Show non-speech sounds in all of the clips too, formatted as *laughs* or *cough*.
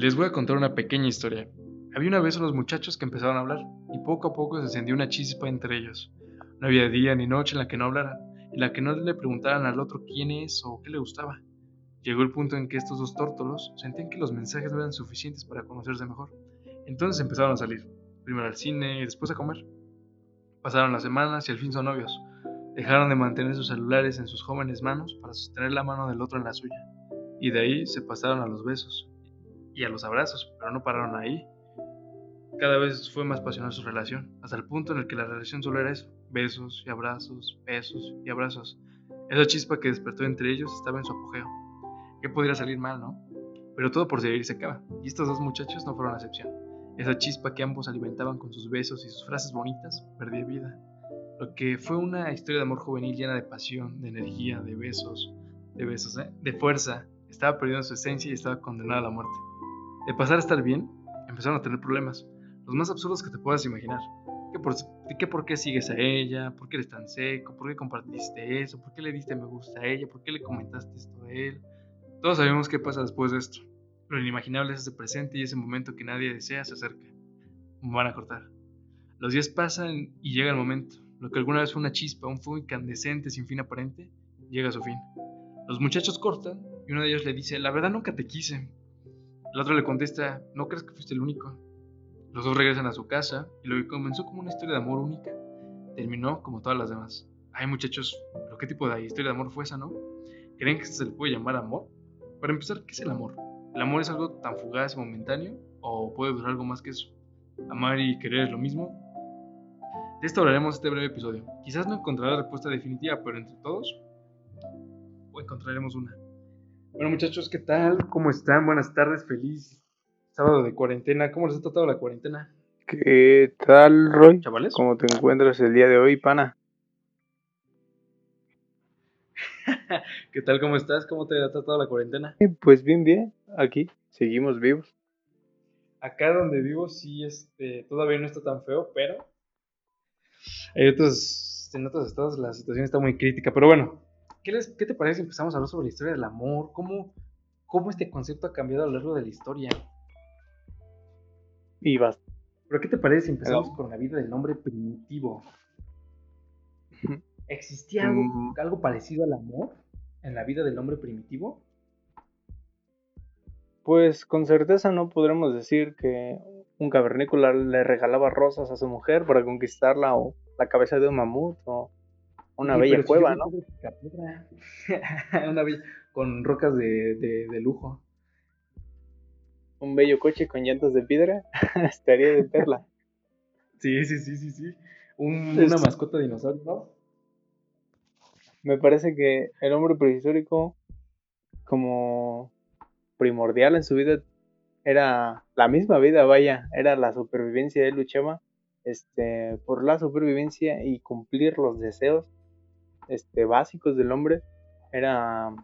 Les voy a contar una pequeña historia. Había una vez unos muchachos que empezaron a hablar y poco a poco se encendió una chispa entre ellos. No había día ni noche en la que no hablaran, en la que no le preguntaran al otro quién es o qué le gustaba. Llegó el punto en que estos dos tórtolos sentían que los mensajes no eran suficientes para conocerse mejor. Entonces empezaron a salir, primero al cine y después a comer. Pasaron las semanas y al fin son novios. Dejaron de mantener sus celulares en sus jóvenes manos para sostener la mano del otro en la suya. Y de ahí se pasaron a los besos y a los abrazos, pero no pararon ahí. Cada vez fue más pasional su relación, hasta el punto en el que la relación solo era eso, besos y abrazos, besos y abrazos. Esa chispa que despertó entre ellos estaba en su apogeo. ¿Qué podría salir mal, no? Pero todo por seguir se acaba, y estos dos muchachos no fueron la excepción. Esa chispa que ambos alimentaban con sus besos y sus frases bonitas perdía vida. Lo que fue una historia de amor juvenil llena de pasión, de energía, de besos, de besos, ¿eh? de fuerza, estaba perdiendo su esencia y estaba condenada a la muerte. De pasar a estar bien, empezaron a tener problemas, los más absurdos que te puedas imaginar. ¿Qué por, qué, sigues a ella? ¿Por qué eres tan seco? ¿Por qué compartiste eso? ¿Por qué le diste me gusta a ella? ¿Por qué le comentaste esto a él? Todos sabemos qué pasa después de esto. Lo inimaginable es ese presente y ese momento que nadie desea se acerca. Van a cortar. Los días pasan y llega el momento. Lo que alguna vez fue una chispa, un fuego incandescente sin fin aparente, llega a su fin. Los muchachos cortan y uno de ellos le dice, la verdad nunca te quise. El otro le contesta, no crees que fuiste el único. Los dos regresan a su casa y lo que comenzó como una historia de amor única terminó como todas las demás. Ay muchachos, ¿pero qué tipo de historia de amor fue esa, no? ¿Creen que se le puede llamar amor? Para empezar, ¿qué es el amor? ¿El amor es algo tan fugaz y momentáneo o puede durar algo más que eso? ¿Amar y querer es lo mismo? De esto hablaremos en este breve episodio. Quizás no encontrará la respuesta definitiva, pero entre todos encontraremos una. Bueno muchachos, ¿qué tal? ¿Cómo están? Buenas tardes, feliz sábado de cuarentena. ¿Cómo les ha tratado la cuarentena? ¿Qué tal, Roy? ¿Chavales? ¿Cómo te encuentras el día de hoy, pana? *laughs* ¿Qué tal? ¿Cómo estás? ¿Cómo te ha tratado la cuarentena? Pues bien, bien. Aquí seguimos vivos. Acá donde vivo sí, este, todavía no está tan feo, pero hay otros, en otros estados la situación está muy crítica. Pero bueno, ¿qué, les, qué te parece si empezamos a hablar sobre la historia del amor? ¿Cómo, cómo este concepto ha cambiado a lo largo de la historia? Y vas. ¿Pero qué te parece si empezamos con la vida del hombre primitivo? *laughs* ¿Existía algo, Mm. algo parecido al amor en la vida del hombre primitivo? Pues con certeza no podremos decir que un cavernícola le regalaba rosas a su mujer para conquistarla o la cabeza de un mamut o una Sí, bella si cueva, ¿no? *laughs* una bella con rocas de, de, de lujo. Un bello coche con llantas de piedra *laughs* estaría de perla. Sí, sí, sí, sí, sí. Un- una mascota de dinosaurio, ¿no? Me parece que el hombre prehistórico, como primordial en su vida, era la misma vida, vaya, era la supervivencia. Él luchaba este, por la supervivencia y cumplir los deseos este, básicos del hombre. Era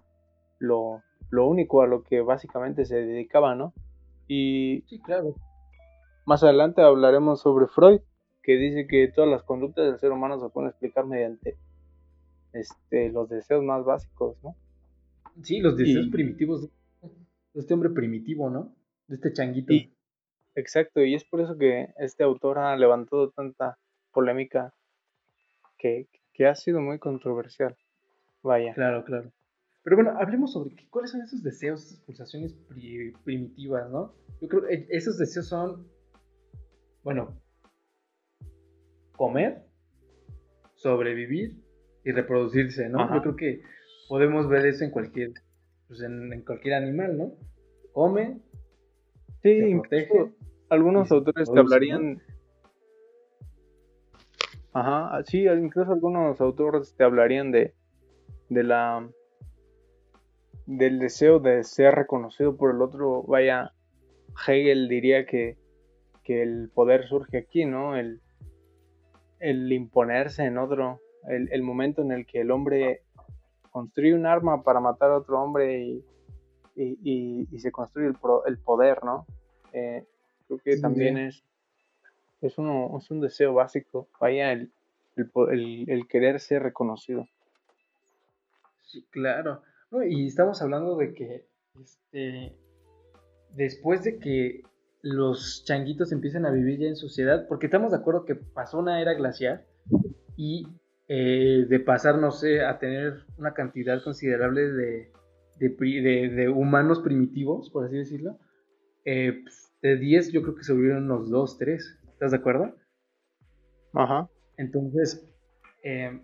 lo, lo único a lo que básicamente se dedicaba, ¿no? Y Sí, claro. más adelante hablaremos sobre Freud, que dice que todas las conductas del ser humano se pueden explicar mediante este, los deseos más básicos, ¿no? Sí, los deseos Y- primitivos de este hombre primitivo, ¿no? De este changuito. Y- Exacto, y es por eso que este autor ha levantado tanta polémica que, que ha sido muy controversial. Vaya. Claro, claro. Pero bueno, hablemos sobre qué- cuáles son esos deseos, esas pulsaciones pri- primitivas, ¿no? Yo creo que esos deseos son, bueno, comer, sobrevivir y reproducirse, ¿no? Ajá. Yo creo que podemos ver eso en cualquier, pues en, en cualquier animal, ¿no? Come, Sí, se incluso protege. algunos autores te hablarían. Ajá, sí, incluso algunos autores te hablarían de, de la del deseo de ser reconocido por el otro. Vaya, Hegel diría que, que el poder surge aquí, ¿no? El, el imponerse en otro, el, el momento en el que el hombre construye un arma para matar a otro hombre y, y, y- y se construye el, pro- el poder, ¿no? Eh, creo que también es, es, uno, es un deseo básico, vaya, el, el, querer ser reconocido. Sí, claro. Y estamos hablando de que, este, después de que los changuitos empiezan a vivir ya en sociedad, porque estamos de acuerdo que pasó una era glacial y eh, de pasar, no sé, a tener una cantidad considerable de, de, humanos primitivos, por así decirlo, eh, pues, de 10 yo creo que se volvieron unos 2, 3, ¿estás de acuerdo? Ajá. Entonces, eh,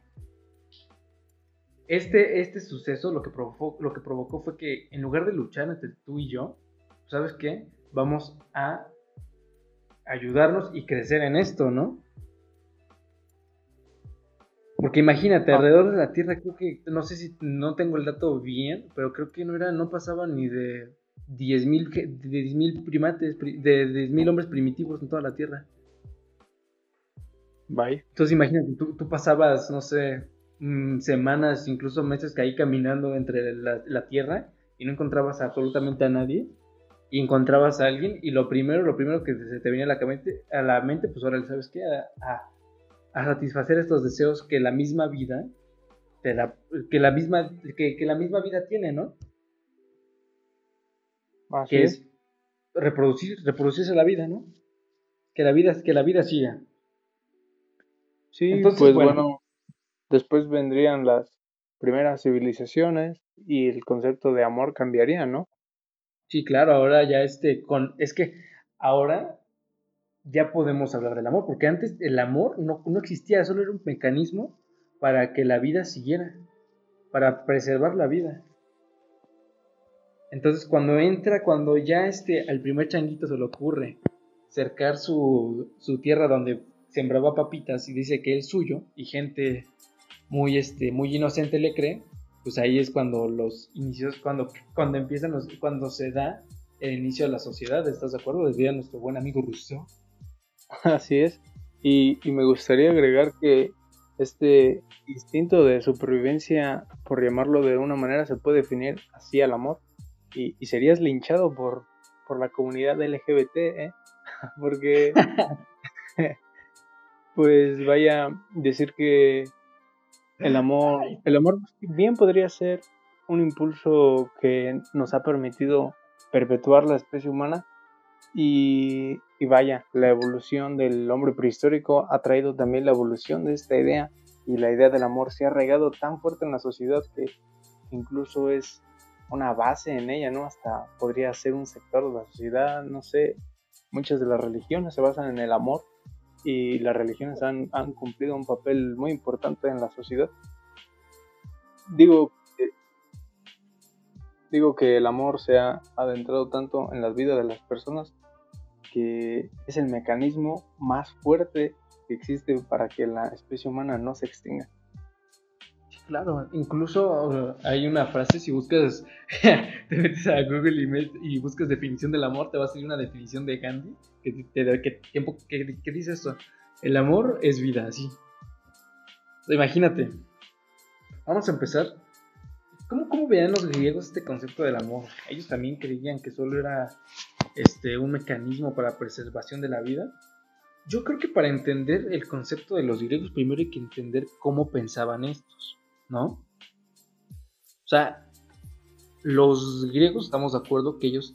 este, este suceso lo que, provocó, lo que provocó fue que en lugar de luchar entre tú y yo, ¿sabes qué? Vamos a ayudarnos y crecer en esto, ¿no? Porque imagínate, ah. alrededor de la Tierra creo que, no sé si no tengo el dato bien, pero creo que no era, no pasaba ni de 10.000 mil primates, de 10.000 hombres primitivos en toda la Tierra. Bye. Entonces imagínate, tú, pasabas, no sé, mm, semanas, incluso meses que ahí caminando entre la, Tierra y no encontrabas absolutamente a nadie y encontrabas a alguien y lo primero, lo primero que se te venía a la mente, a la mente pues ahora, ¿sabes qué? A, a satisfacer estos deseos que la misma vida te da, que la misma, que, la misma vida tiene, ¿no? Que es reproducir, reproducirse la vida, ¿no? Que la vida, que la vida siga. Sí, Entonces, pues bueno, después vendrían las primeras civilizaciones y el concepto de amor cambiaría, ¿no? Sí, claro, ahora ya este, con, es que ahora ya podemos hablar del amor, porque antes el amor no, no existía, solo era un mecanismo para que la vida siguiera, para preservar la vida. Entonces cuando entra, cuando ya este, al primer changuito se le ocurre cercar su, su tierra donde sembraba papitas y dice que es suyo y gente muy, este, muy inocente le cree, pues ahí es cuando los inicios, cuando, cuando empiezan los, cuando se da el inicio de la sociedad, ¿estás de acuerdo? Desde nuestro buen amigo Rousseau. *laughs* Así es. Y, me gustaría agregar que este instinto de supervivencia, por llamarlo de una manera, se puede definir así al amor. Y, serías linchado por, por la comunidad LGBT, ¿eh? *laughs* Porque, *laughs* pues vaya, decir que el amor, el amor bien podría ser un impulso que nos ha permitido perpetuar la especie humana y, vaya, la evolución del hombre prehistórico ha traído también la evolución de esta idea y la idea del amor se ha arraigado tan fuerte en la sociedad que incluso es una base en ella, ¿no? Hasta podría ser un sector de la sociedad, no sé, muchas de las religiones se basan en el amor y las religiones han, cumplido un papel muy importante en la sociedad. Digo, digo que el amor se ha adentrado tanto en las vidas de las personas que es el mecanismo más fuerte que existe para que la especie humana no se extinga. Claro, incluso hay una frase, si buscas, *laughs* te metes a Google y, buscas definición del amor, te va a salir una definición de Gandhi que, que, dice esto, el amor es vida, así. Imagínate, vamos a empezar. ¿Cómo, ¿Cómo veían los griegos este concepto del amor? Ellos también creían que solo era este, un mecanismo para preservación de la vida. Yo creo que para entender el concepto de los griegos, primero hay que entender cómo pensaban estos, ¿no? O sea, los griegos estamos de acuerdo que ellos,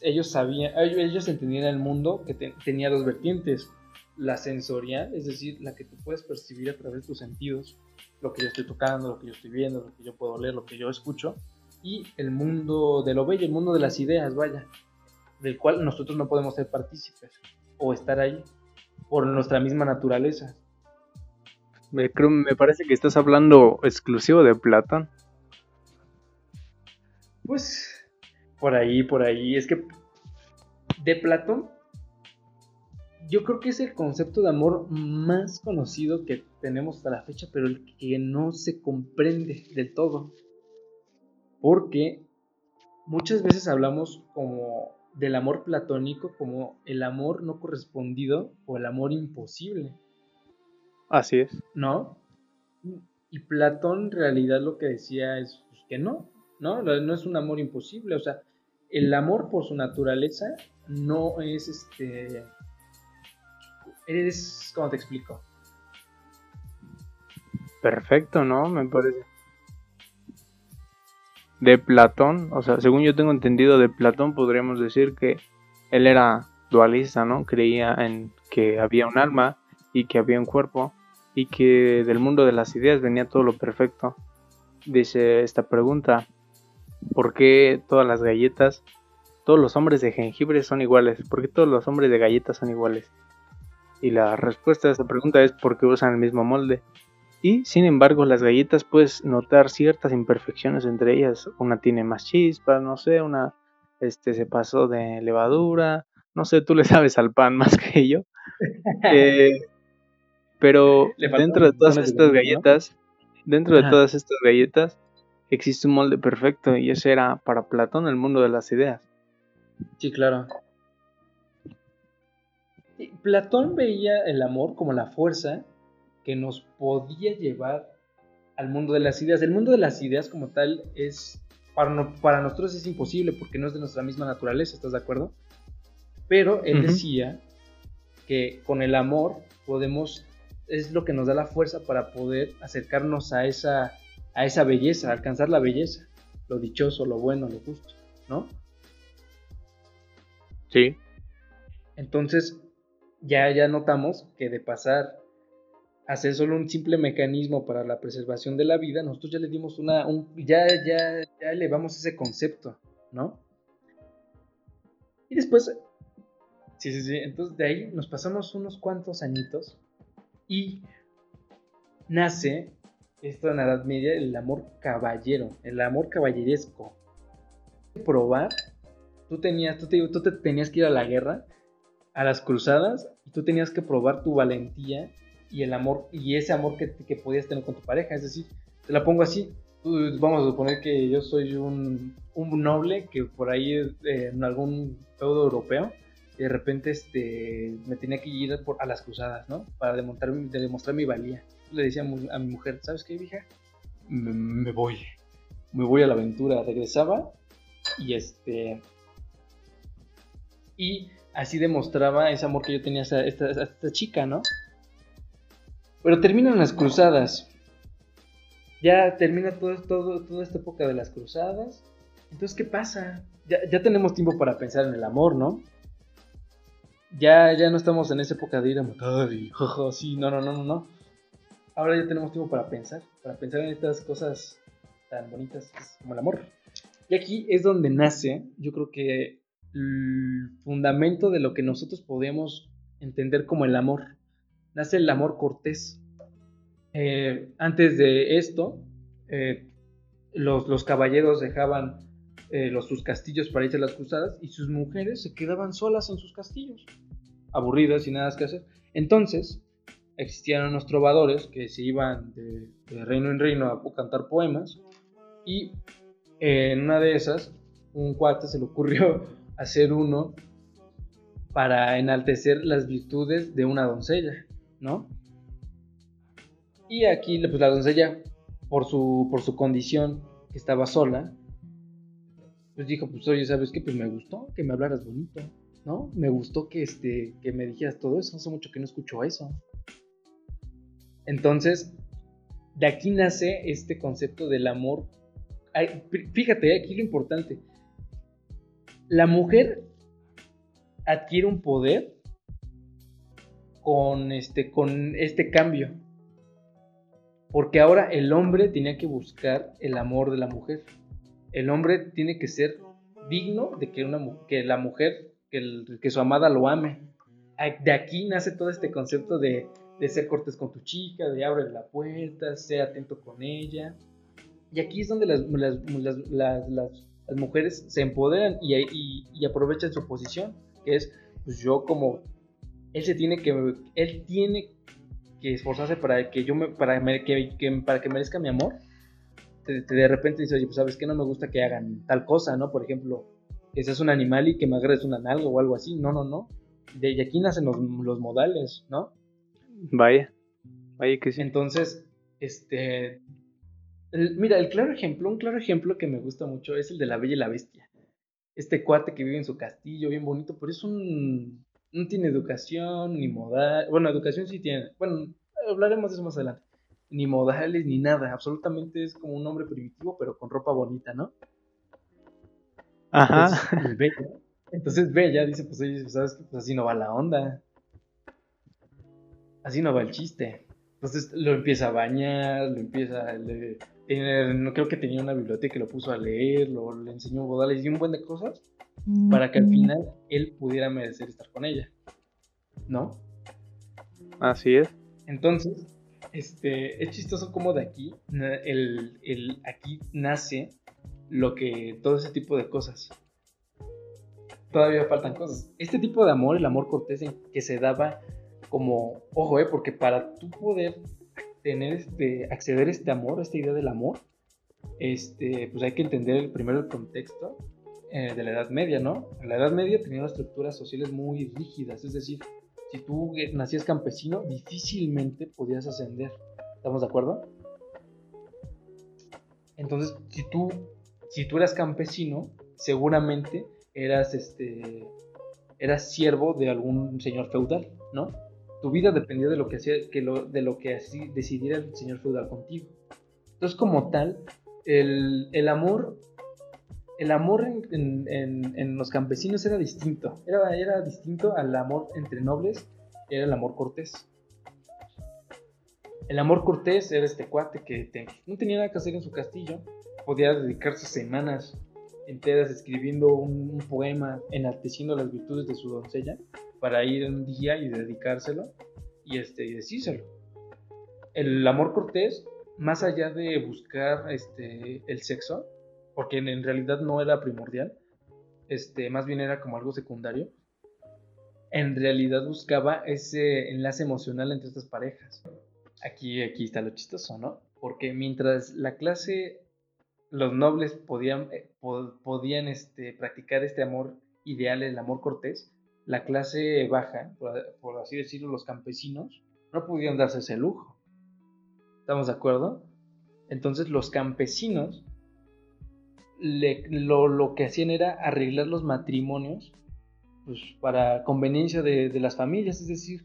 ellos sabían, ellos entendían el mundo que tenía dos vertientes, la sensorial, es decir, la que tú puedes percibir a través de tus sentidos, lo que yo estoy tocando, lo que yo estoy viendo, lo que yo puedo leer, lo que yo escucho, y el mundo de lo bello, el mundo de las ideas, vaya, del cual nosotros no podemos ser partícipes o estar ahí por nuestra misma naturaleza. Me, creo, me parece que estás hablando exclusivo de Platón. Pues por ahí, por ahí. Es que de Platón, yo creo que es el concepto de amor más conocido que tenemos hasta la fecha, pero el que no se comprende del todo. Porque muchas veces hablamos como del amor platónico como el amor no correspondido o el amor imposible. Así es. ¿No? Y Platón en realidad lo que decía es pues, que no, ¿no? No es un amor imposible, o sea, el amor por su naturaleza no es este... Es, ¿cómo te explico? Perfecto, ¿no? Me parece. de Platón, o sea, según yo tengo entendido de Platón, podríamos decir que él era dualista, ¿no? Creía en que había un alma y que había un cuerpo y que del mundo de las ideas venía todo lo perfecto. Dice esta pregunta, ¿por qué todas las galletas, todos los hombres de jengibre son iguales? ¿Por qué todos los hombres de galletas son iguales? Y la respuesta a esta pregunta es porque usan el mismo molde. Y sin embargo, las galletas puedes notar ciertas imperfecciones entre ellas. Una tiene más chispas, no sé, una este se pasó de levadura, no sé, tú le sabes al pan *laughs* más que yo. *laughs* Eh, pero dentro de todas estas galletas, dentro de todas estas galletas, existe un molde perfecto y ese era para Platón el mundo de las ideas. Sí, claro. Platón veía el amor como la fuerza que nos podía llevar al mundo de las ideas. El mundo de las ideas como tal es, para, para nosotros es imposible porque no es de nuestra misma naturaleza, ¿estás de acuerdo? Pero él decía que con el amor podemos, es lo que nos da la fuerza para poder acercarnos a esa, a esa belleza, alcanzar la belleza, lo dichoso, lo bueno, lo justo, ¿no? Sí. Entonces, ya, ya notamos que de pasar a ser solo un simple mecanismo para la preservación de la vida, nosotros ya le dimos una, un, ya, ya, ya elevamos ese concepto, ¿no? Y después, sí, sí, sí, entonces de ahí nos pasamos unos cuantos añitos y nace esto en la Edad Media, el amor caballero, el amor caballeresco. Probar, tú tenías, tú te, tú te tenías que ir a la guerra a las cruzadas y tú tenías que probar tu valentía y el amor y ese amor que, que podías tener con tu pareja. Es decir, te la pongo así. vamos a suponer que yo soy un, un noble que por ahí eh, en algún feudo europeo de repente este, me tenía que ir por, a las cruzadas, ¿no? Para demostrar, demostrar mi valía. Le decía a mi mujer, ¿sabes qué? Me, me voy. Me voy a la aventura. Regresaba y este. Y así demostraba ese amor que yo tenía a esta, esta chica, ¿no? Pero terminan las cruzadas. Ya termina todo, todo, toda esta época de las cruzadas. Entonces, ¿qué pasa? Ya, ya, tenemos tiempo para pensar en el amor, ¿no? Ya, ya no estamos en esa época de ir a matar y *laughs* jojo, sí, no, no, no, no, no. Ahora ya tenemos tiempo para pensar, para pensar en estas cosas tan bonitas como el amor. Y aquí es donde nace, yo creo que el fundamento de lo que nosotros podemos entender como el amor. Nace el amor cortés. Eh, antes de esto, eh, los, caballeros dejaban eh, los, sus castillos para irse a las cruzadas y sus mujeres se quedaban solas en sus castillos, aburridas y nada que hacer. Entonces, existían unos trovadores que se iban de, reino en reino a cantar poemas y en una de esas, un cuate se le ocurrió *laughs* hacer uno para enaltecer las virtudes de una doncella, ¿no? Y aquí pues, la doncella, por su, por su condición, que estaba sola, pues dijo, pues oye, ¿sabes qué? Pues me gustó que me hablaras bonito, ¿no? Me gustó que, este, que me dijeras todo eso, hace mucho que no escucho eso. Entonces, de aquí nace este concepto del amor. fíjate, aquí lo importante, la mujer adquiere un poder con este, con este cambio. Porque ahora el hombre tenía que buscar el amor de la mujer. El hombre tiene que ser digno de que, la mujer, que, su amada lo ame. De aquí nace todo este concepto de, ser cortés con tu chica, de abre la puerta, ser atento con ella. Y aquí es donde las, las, las las mujeres se empoderan y, aprovechan su posición, que es, pues yo como, él se tiene que, él tiene que esforzarse para que yo me, para, que, para que merezca mi amor. De, repente dice, oye, pues sabes que no me gusta que hagan tal cosa, ¿no? Por ejemplo, que seas un animal y que me agarres un nalga o algo así. No, no, no. De, aquí nacen los, los modales, ¿no? Vaya, vaya que sí. Entonces, este, mira, el claro ejemplo, un claro ejemplo que me gusta mucho es el de la Bella y la Bestia. Este cuate que vive en su castillo, bien bonito, pero es un. No tiene educación, ni modal. Bueno, educación sí tiene. Bueno, hablaremos de eso más adelante. Ni modales, ni nada. Absolutamente es como un hombre primitivo, pero con ropa bonita, ¿no? Ajá. Entonces, Bella, dice, pues, oye, ¿sabes qué? Pues así no va la onda. Así no va el chiste. Entonces lo empieza a bañar, lo empieza, le, no creo que tenía una biblioteca que lo puso a leer, lo, le enseñó bodales y un buen de cosas para que al final él pudiera merecer estar con ella. ¿No? Así es. Entonces, este, es chistoso como de aquí, el, el, aquí nace lo que, todo ese tipo de cosas. Todavía faltan cosas. Este tipo de amor, el amor cortés que se daba como, ojo, eh, porque para tú poder tener este, acceder a este amor, a esta idea del amor, este, pues hay que entender el, primero el contexto eh, de la Edad Media, ¿no? En la Edad Media tenían estructuras sociales muy rígidas, es decir, si tú nacías campesino, difícilmente podías ascender. ¿Estamos de acuerdo? Entonces, si tú, si tú eras campesino, seguramente eras, este, eras siervo de algún señor feudal, ¿no? Tu vida dependía de lo que, hacía, que lo, de lo que decidiera el señor feudal contigo. Entonces, como tal, el, el amor el amor en, los campesinos era distinto. Era, distinto al amor entre nobles, era el amor cortés. El amor cortés era este cuate que no tenía nada que hacer en su castillo. Podía dedicarse semanas enteras escribiendo un, poema enalteciendo las virtudes de su doncella para ir un día y dedicárselo y, este, y decírselo. El amor cortés, más allá de buscar este, el sexo, porque en, realidad no era primordial, este, más bien era como algo secundario, en realidad buscaba ese enlace emocional entre estas parejas. Aquí, aquí está lo chistoso, ¿no? Porque mientras la clase, los nobles podían, eh, podían este, practicar este amor ideal, el amor cortés, la clase baja, por, por, así decirlo, los campesinos, no podían darse ese lujo. ¿Estamos de acuerdo? Entonces los campesinos lo, que hacían era arreglar los matrimonios pues, para conveniencia de, las familias, es decir,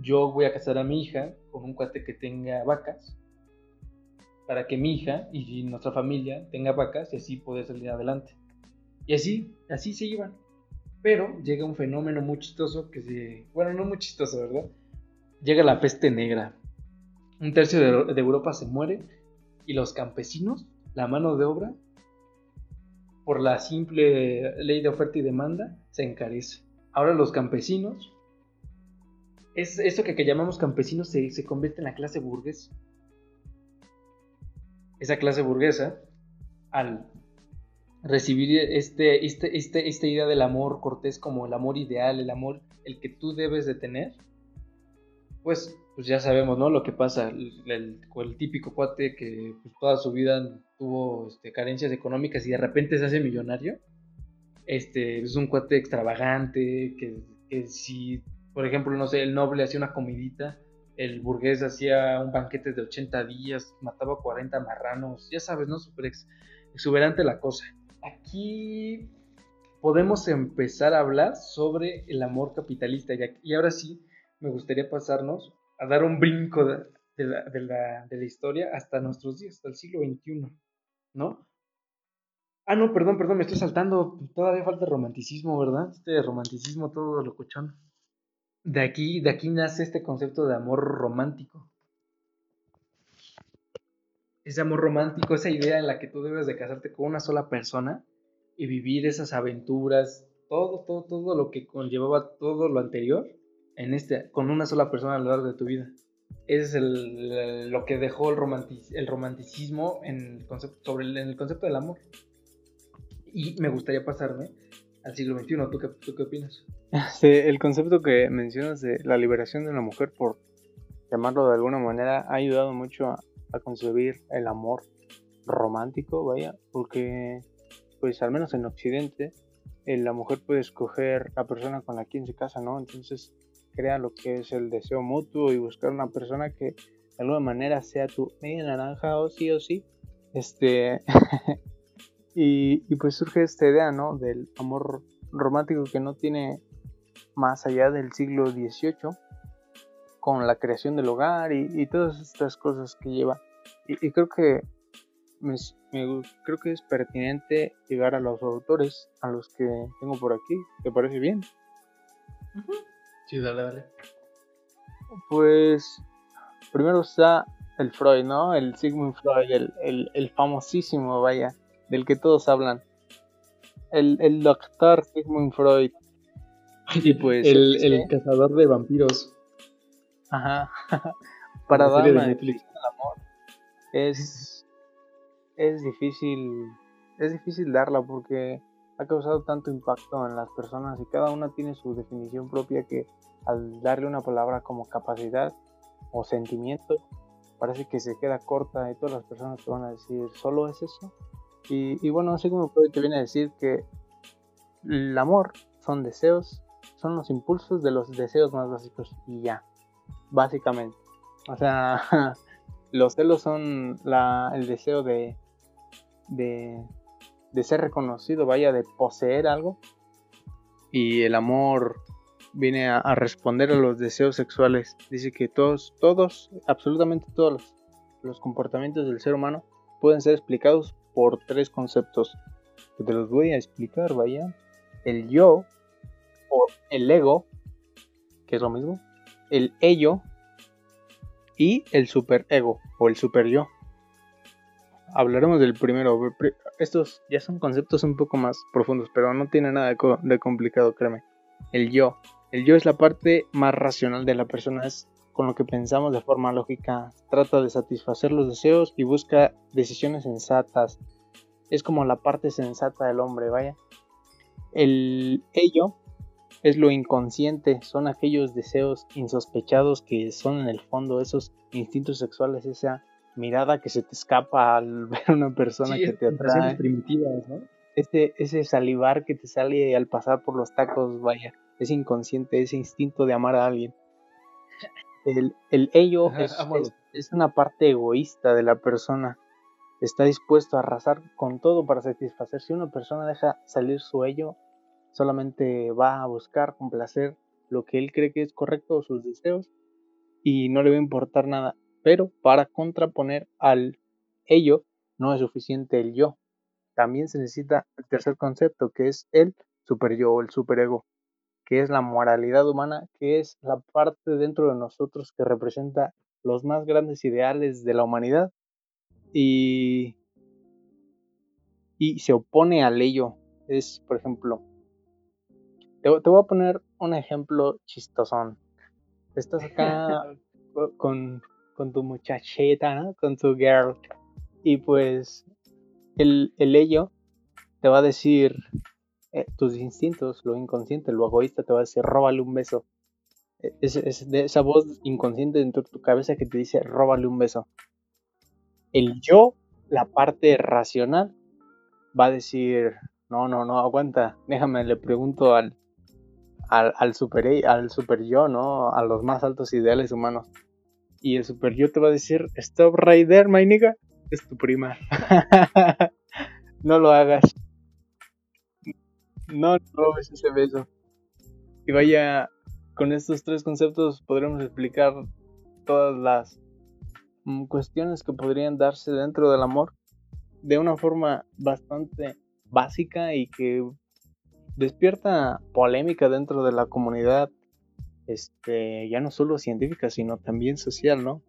yo voy a casar a mi hija con un cuate que tenga vacas, para que mi hija y nuestra familia tenga vacas y así poder salir adelante. Y así, así se iban. Pero llega un fenómeno muy chistoso que se... Bueno, no muy chistoso, ¿verdad? Llega la peste negra. Un tercio de Europa se muere y los campesinos, la mano de obra, por la simple ley de oferta y demanda, se encarece. Ahora los campesinos, es, que, que llamamos campesinos se, se convierte en la clase burguesa. Esa clase burguesa, al recibir este, este, este, esta idea del amor cortés como el amor ideal, el amor, el que tú debes de tener, pues, pues ya sabemos, ¿no? Lo que pasa, el, el, típico cuate que pues, toda su vida tuvo este, carencias económicas y de repente se hace millonario. Este, es un cuate extravagante, que, si, por ejemplo, no sé, el noble hacía una comidita, el burgués hacía un banquete de 80 días, mataba 40 marranos, ya sabes, ¿no? Súper exuberante la cosa. Aquí podemos empezar a hablar sobre el amor capitalista y ahora sí me gustaría pasarnos a dar un brinco de, la, de, la, de la historia hasta nuestros días, hasta el siglo XXI. ¿no? Ah, no, perdón, perdón, me estoy saltando. Todavía falta romanticismo, ¿verdad? Este romanticismo todo locochón. De aquí, de aquí nace este concepto de amor romántico. Ese amor romántico, esa idea en la que tú debes de casarte con una sola persona y vivir esas aventuras, todo, todo, todo lo que conllevaba todo lo anterior en este, con una sola persona a lo largo de tu vida. Ese es lo que dejó el, el romanticismo en el, concepto, sobre el, en el concepto del amor. Y me gustaría pasarme al siglo XXI. ¿Tú qué, tú qué opinas? *laughs* El concepto que mencionas de la liberación de una mujer, por llamarlo de alguna manera, ha ayudado mucho a, a concebir el amor romántico, vaya, porque, pues al menos en Occidente, eh, la mujer puede escoger la persona con la quien se casa, ¿no? Entonces, crea lo que es el deseo mutuo y buscar una persona que de alguna manera sea tu media naranja o sí o sí. Este, *laughs* y, pues surge esta idea, ¿no? Del amor romántico que no tiene más allá del siglo XVIII, con la creación del hogar y, todas estas cosas que lleva. Y, creo que creo que es pertinente llegar a los autores, a los que tengo por aquí. ¿Te parece bien? Sí, dale, dale. Pues primero está el Freud, ¿no? El Sigmund Freud, el, el, famosísimo, vaya, del que todos hablan. El, el doctor Sigmund Freud. Y pues. El, el cazador de vampiros. Ajá. *laughs* Para dar definición amor. Es. Es difícil. Es difícil darla porque ha causado tanto impacto en las personas y cada una tiene su definición propia que al darle una palabra como capacidad o sentimiento parece que se queda corta y todas las personas te van a decir solo es eso y, bueno así como te viene a decir que el amor son deseos son los impulsos de los deseos más básicos y ya básicamente. O sea *laughs* los celos son la, el deseo de, de de ser reconocido, vaya, de poseer algo. Y el amor viene a, responder a los deseos sexuales. Dice que todos, todos, absolutamente todos los, comportamientos del ser humano pueden ser explicados por tres conceptos. Que te los voy a explicar, vaya. El yo, o el ego, que es lo mismo. El ello y el superego, o el super yo hablaremos del primero. Estos ya son conceptos un poco más profundos, pero no tiene nada de, complicado, créeme. El yo. El yo es la parte más racional de la persona, es con lo que pensamos de forma lógica. Trata de satisfacer los deseos y busca decisiones sensatas. Es como la parte sensata del hombre, vaya. El ello es lo inconsciente, son aquellos deseos insospechados que son en el fondo esos instintos sexuales, esa mirada que se te escapa al *laughs* ver a una persona que te atrae. primitivas, ¿no? Ese, ese salivar que te sale al pasar por los tacos, vaya, es inconsciente, ese instinto de amar a alguien. El, el ello es, es, una parte egoísta de la persona. Está dispuesto a arrasar con todo para satisfacer. Si una persona deja salir su ello, solamente va a buscar complacer lo que él cree que es correcto o sus deseos y no le va a importar nada pero para contraponer al ello no es suficiente el yo. También se necesita el tercer concepto, que es el superyo o el superego, que es la moralidad humana, que es la parte dentro de nosotros que representa los más grandes ideales de la humanidad y, y se opone al ello. Es, por ejemplo, te, te voy a poner un ejemplo chistosón. Estás acá *laughs* con, con tu muchacheta, ¿no? Con tu girl. Y pues el, el ello te va a decir eh, tus instintos, lo inconsciente, lo egoísta, te va a decir, róbale un beso. E, es, esa voz inconsciente dentro de tu cabeza que te dice, róbale un beso. El yo, la parte racional, va a decir, no, no, no, aguanta, déjame, le pregunto al, al, al, super, al super yo, ¿no? A los más altos ideales humanos y el super yo te va a decir, stop right there, my nigga, es tu prima. *laughs* no lo hagas. No robes ese beso. Y vaya, con estos tres conceptos podremos explicar todas las mm, cuestiones que podrían darse dentro del amor de una forma bastante básica y que despierta polémica dentro de la comunidad este, ya no solo científica, sino también social, ¿no?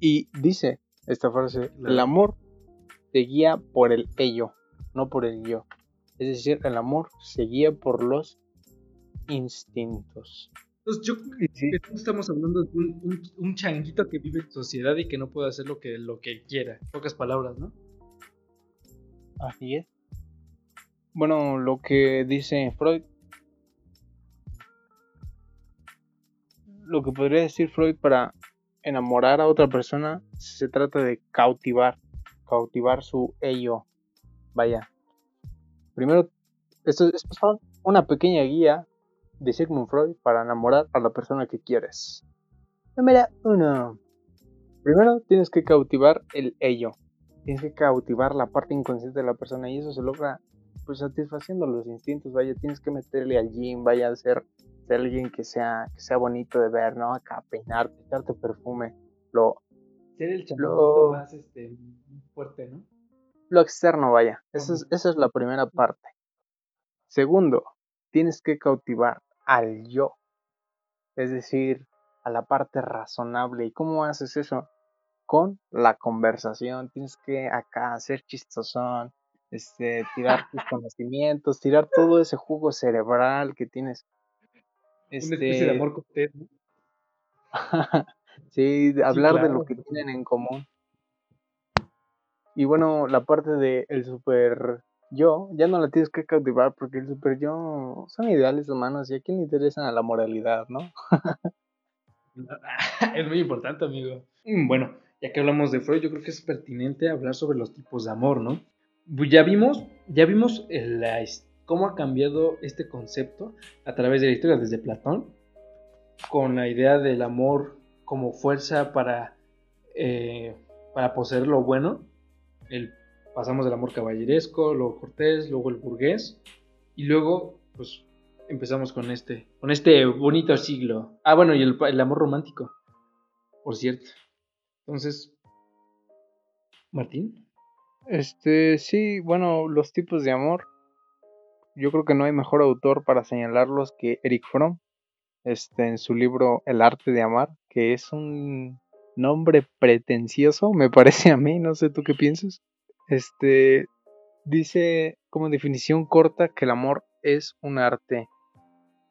Y dice esta frase, el amor se guía por el ello, no por el yo. Es decir, el amor se guía por los instintos. Entonces, yo creo que estamos hablando de un, changuito que vive en sociedad y que no puede hacer lo que, lo que quiera. pocas palabras, ¿no? Así es. Bueno, lo que dice Freud lo que podría decir Freud para enamorar a otra persona se trata de cautivar, cautivar su ello. Vaya. Primero, esto, es una pequeña guía de Sigmund Freud para enamorar a la persona que quieres. Número uno. Primero tienes que cautivar el ello. Tienes que cautivar la parte inconsciente de la persona y eso se logra pues satisfaciendo los instintos. Vaya, tienes que meterle al gym, vaya a ser alguien que sea, que sea bonito de ver, ¿no? Acá peinarte, echarte perfume. Lo, Ser el lo... más este, fuerte, ¿no? Lo externo, vaya. Esa es, esa es la primera parte. Segundo, tienes que cautivar al yo. Es decir, a la parte razonable. ¿Y cómo haces eso? Con la conversación. Tienes que acá hacer chistosón, este, tirar tus *laughs* conocimientos, tirar todo ese jugo cerebral que tienes. Este... Una especie de amor cortés, ¿no? *laughs* sí, hablar de lo que tienen en común. Y bueno, la parte de el super yo, ya no la tienes que cautivar porque el super yo son ideales humanos y a quién le interesa la moralidad, ¿no? *laughs* es muy importante, amigo. Mm, bueno, ya que hablamos de Freud, yo creo que es pertinente hablar sobre los tipos de amor, ¿no? Ya vimos, ya vimos cómo ha cambiado este concepto a través de la historia desde Platón, con la idea del amor como fuerza para, eh, para poseer lo bueno. Pasamos del amor caballeresco, luego cortés, luego el burgués, y luego, pues, empezamos con este, con este bonito siglo. Ah, bueno, y el, el amor romántico, por cierto. Entonces, Martín. Este, sí, bueno, los tipos de amor. Yo creo que no hay mejor autor para señalarlos que Eric Fromm, este, en su libro El arte de amar, que es un nombre pretencioso, me *laughs* parece a mí, no sé tú qué piensas. Este, dice como definición corta que el amor es un arte.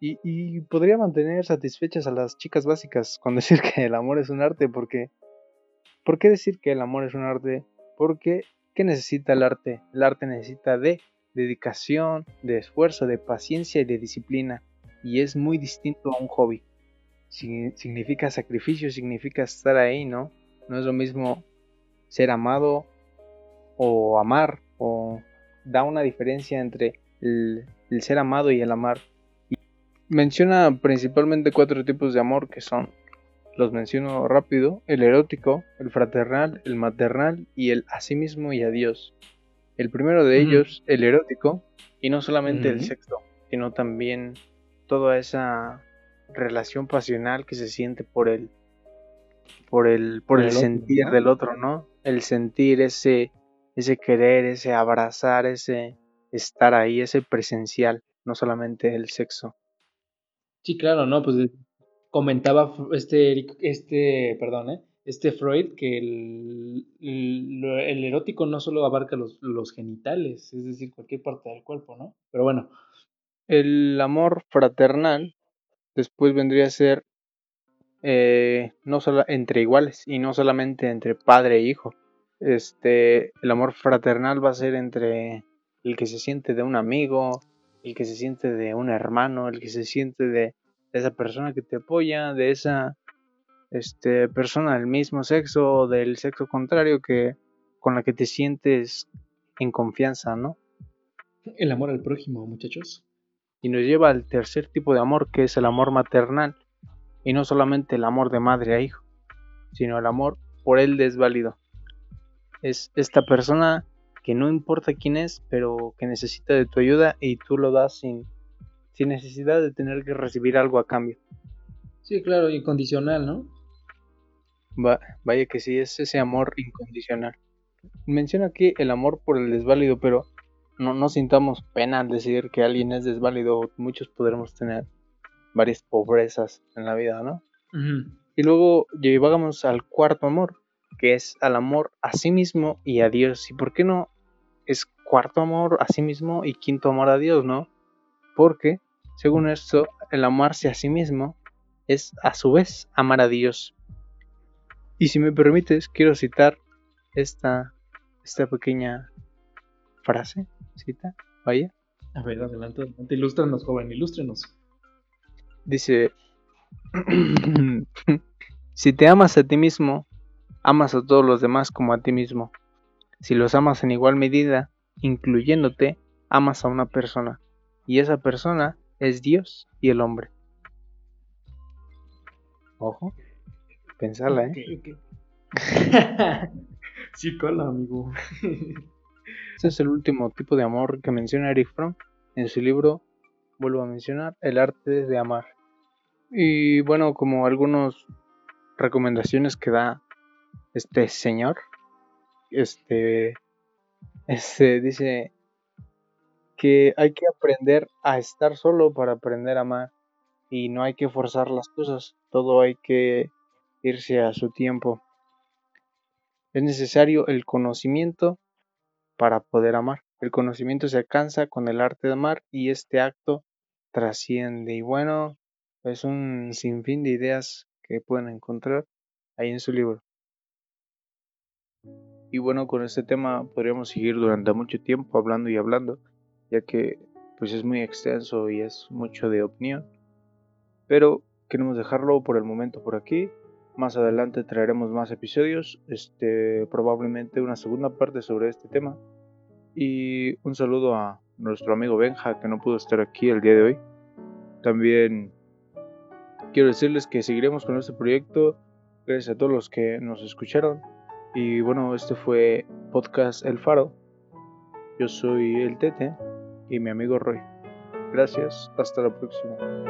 Y, podría mantener satisfechas a las chicas básicas con *laughs* decir que el amor es un arte, porque ¿por qué decir que el amor es un arte? Porque ¿Qué necesita el arte? El arte necesita de dedicación, de esfuerzo, de paciencia y de disciplina. Y es muy distinto a un hobby. significa sacrificio, significa estar ahí, ¿no? No es lo mismo ser amado o amar, o da una diferencia entre el, ser amado y el amar. Menciona principalmente cuatro tipos de amor que son los menciono rápido, el erótico, el fraternal, el maternal y el asimismo y adiós. El primero de ellos, el erótico, y no solamente el sexo, sino también toda esa relación pasional que se siente por el por el por el, sentir del otro, ¿no? El sentir ese ese querer, ese abrazar, ese estar ahí, ese presencial, no solamente el sexo. Sí, claro, no, pues comentaba este, este, perdón, ¿eh? Este Freud que el, el, erótico no solo abarca los, los, genitales, es decir, cualquier parte del cuerpo, ¿no? Pero bueno. El amor fraternal después vendría a ser eh, no solo entre iguales y no solamente entre padre e hijo. Este, el amor fraternal va a ser entre el que se siente de un amigo, el que se siente de un hermano, el que se siente de de esa persona que te apoya, de esa este, persona del mismo sexo o del sexo contrario que con la que te sientes en confianza, ¿no? El amor al prójimo, muchachos. Y nos lleva al tercer tipo de amor, que es el amor maternal. Y no solamente el amor de madre a hijo, sino el amor por el desválido. Es esta persona que no importa quién es, pero que necesita de tu ayuda y tú lo das sin sin necesidad de tener que recibir algo a cambio. Sí, claro, incondicional, ¿no? Vaya que sí, es ese amor incondicional. Menciona aquí el amor por el desválido, pero no, no sintamos pena al decir que alguien es desválido. Muchos podremos tener varias pobrezas en la vida, ¿no? Y luego llegamos al cuarto amor, que es al amor a sí mismo y a Dios. ¿Y por qué no es cuarto amor a sí mismo y quinto amor a Dios, no? Porque según esto, el amarse a sí mismo es a su vez amar a Dios. Y si me permites, quiero citar esta, esta pequeña frase, cita, vaya. A ver, adelante, adelante, ilústranos, joven, ilústrenos. Dice, *clears throat* si te amas a ti mismo, amas a todos los demás como a ti mismo. Si los amas en igual medida, incluyéndote, amas a una persona. Y esa persona es Dios y el hombre. Ojo, pensala, ¿eh? *laughs* sí, cola, amigo. *laughs* Este es el último tipo de amor que menciona Eric Fromm en su libro, vuelvo a mencionar, El arte de amar. Y bueno, como algunas recomendaciones que da este señor, este, este dice que hay que aprender a estar solo para aprender a amar y no hay que forzar las cosas, todo hay que irse a su tiempo. Es necesario el conocimiento para poder amar. El conocimiento se alcanza con el arte de amar y este acto trasciende. Y bueno, es un sinfín de ideas que pueden encontrar ahí en su libro. Y bueno, con este tema podríamos seguir durante mucho tiempo hablando y hablando, ya que pues es muy extenso y es mucho de opinión. Pero queremos dejarlo por el momento por aquí. Más adelante traeremos más episodios, este probablemente una segunda parte sobre este tema. Y un saludo a nuestro amigo Benja que no pudo estar aquí el día de hoy. También quiero decirles que seguiremos con este proyecto. Gracias a todos los que nos escucharon. Y bueno, este fue Podcast El Faro. Yo soy el Tete y mi amigo Roy. Gracias, hasta la próxima.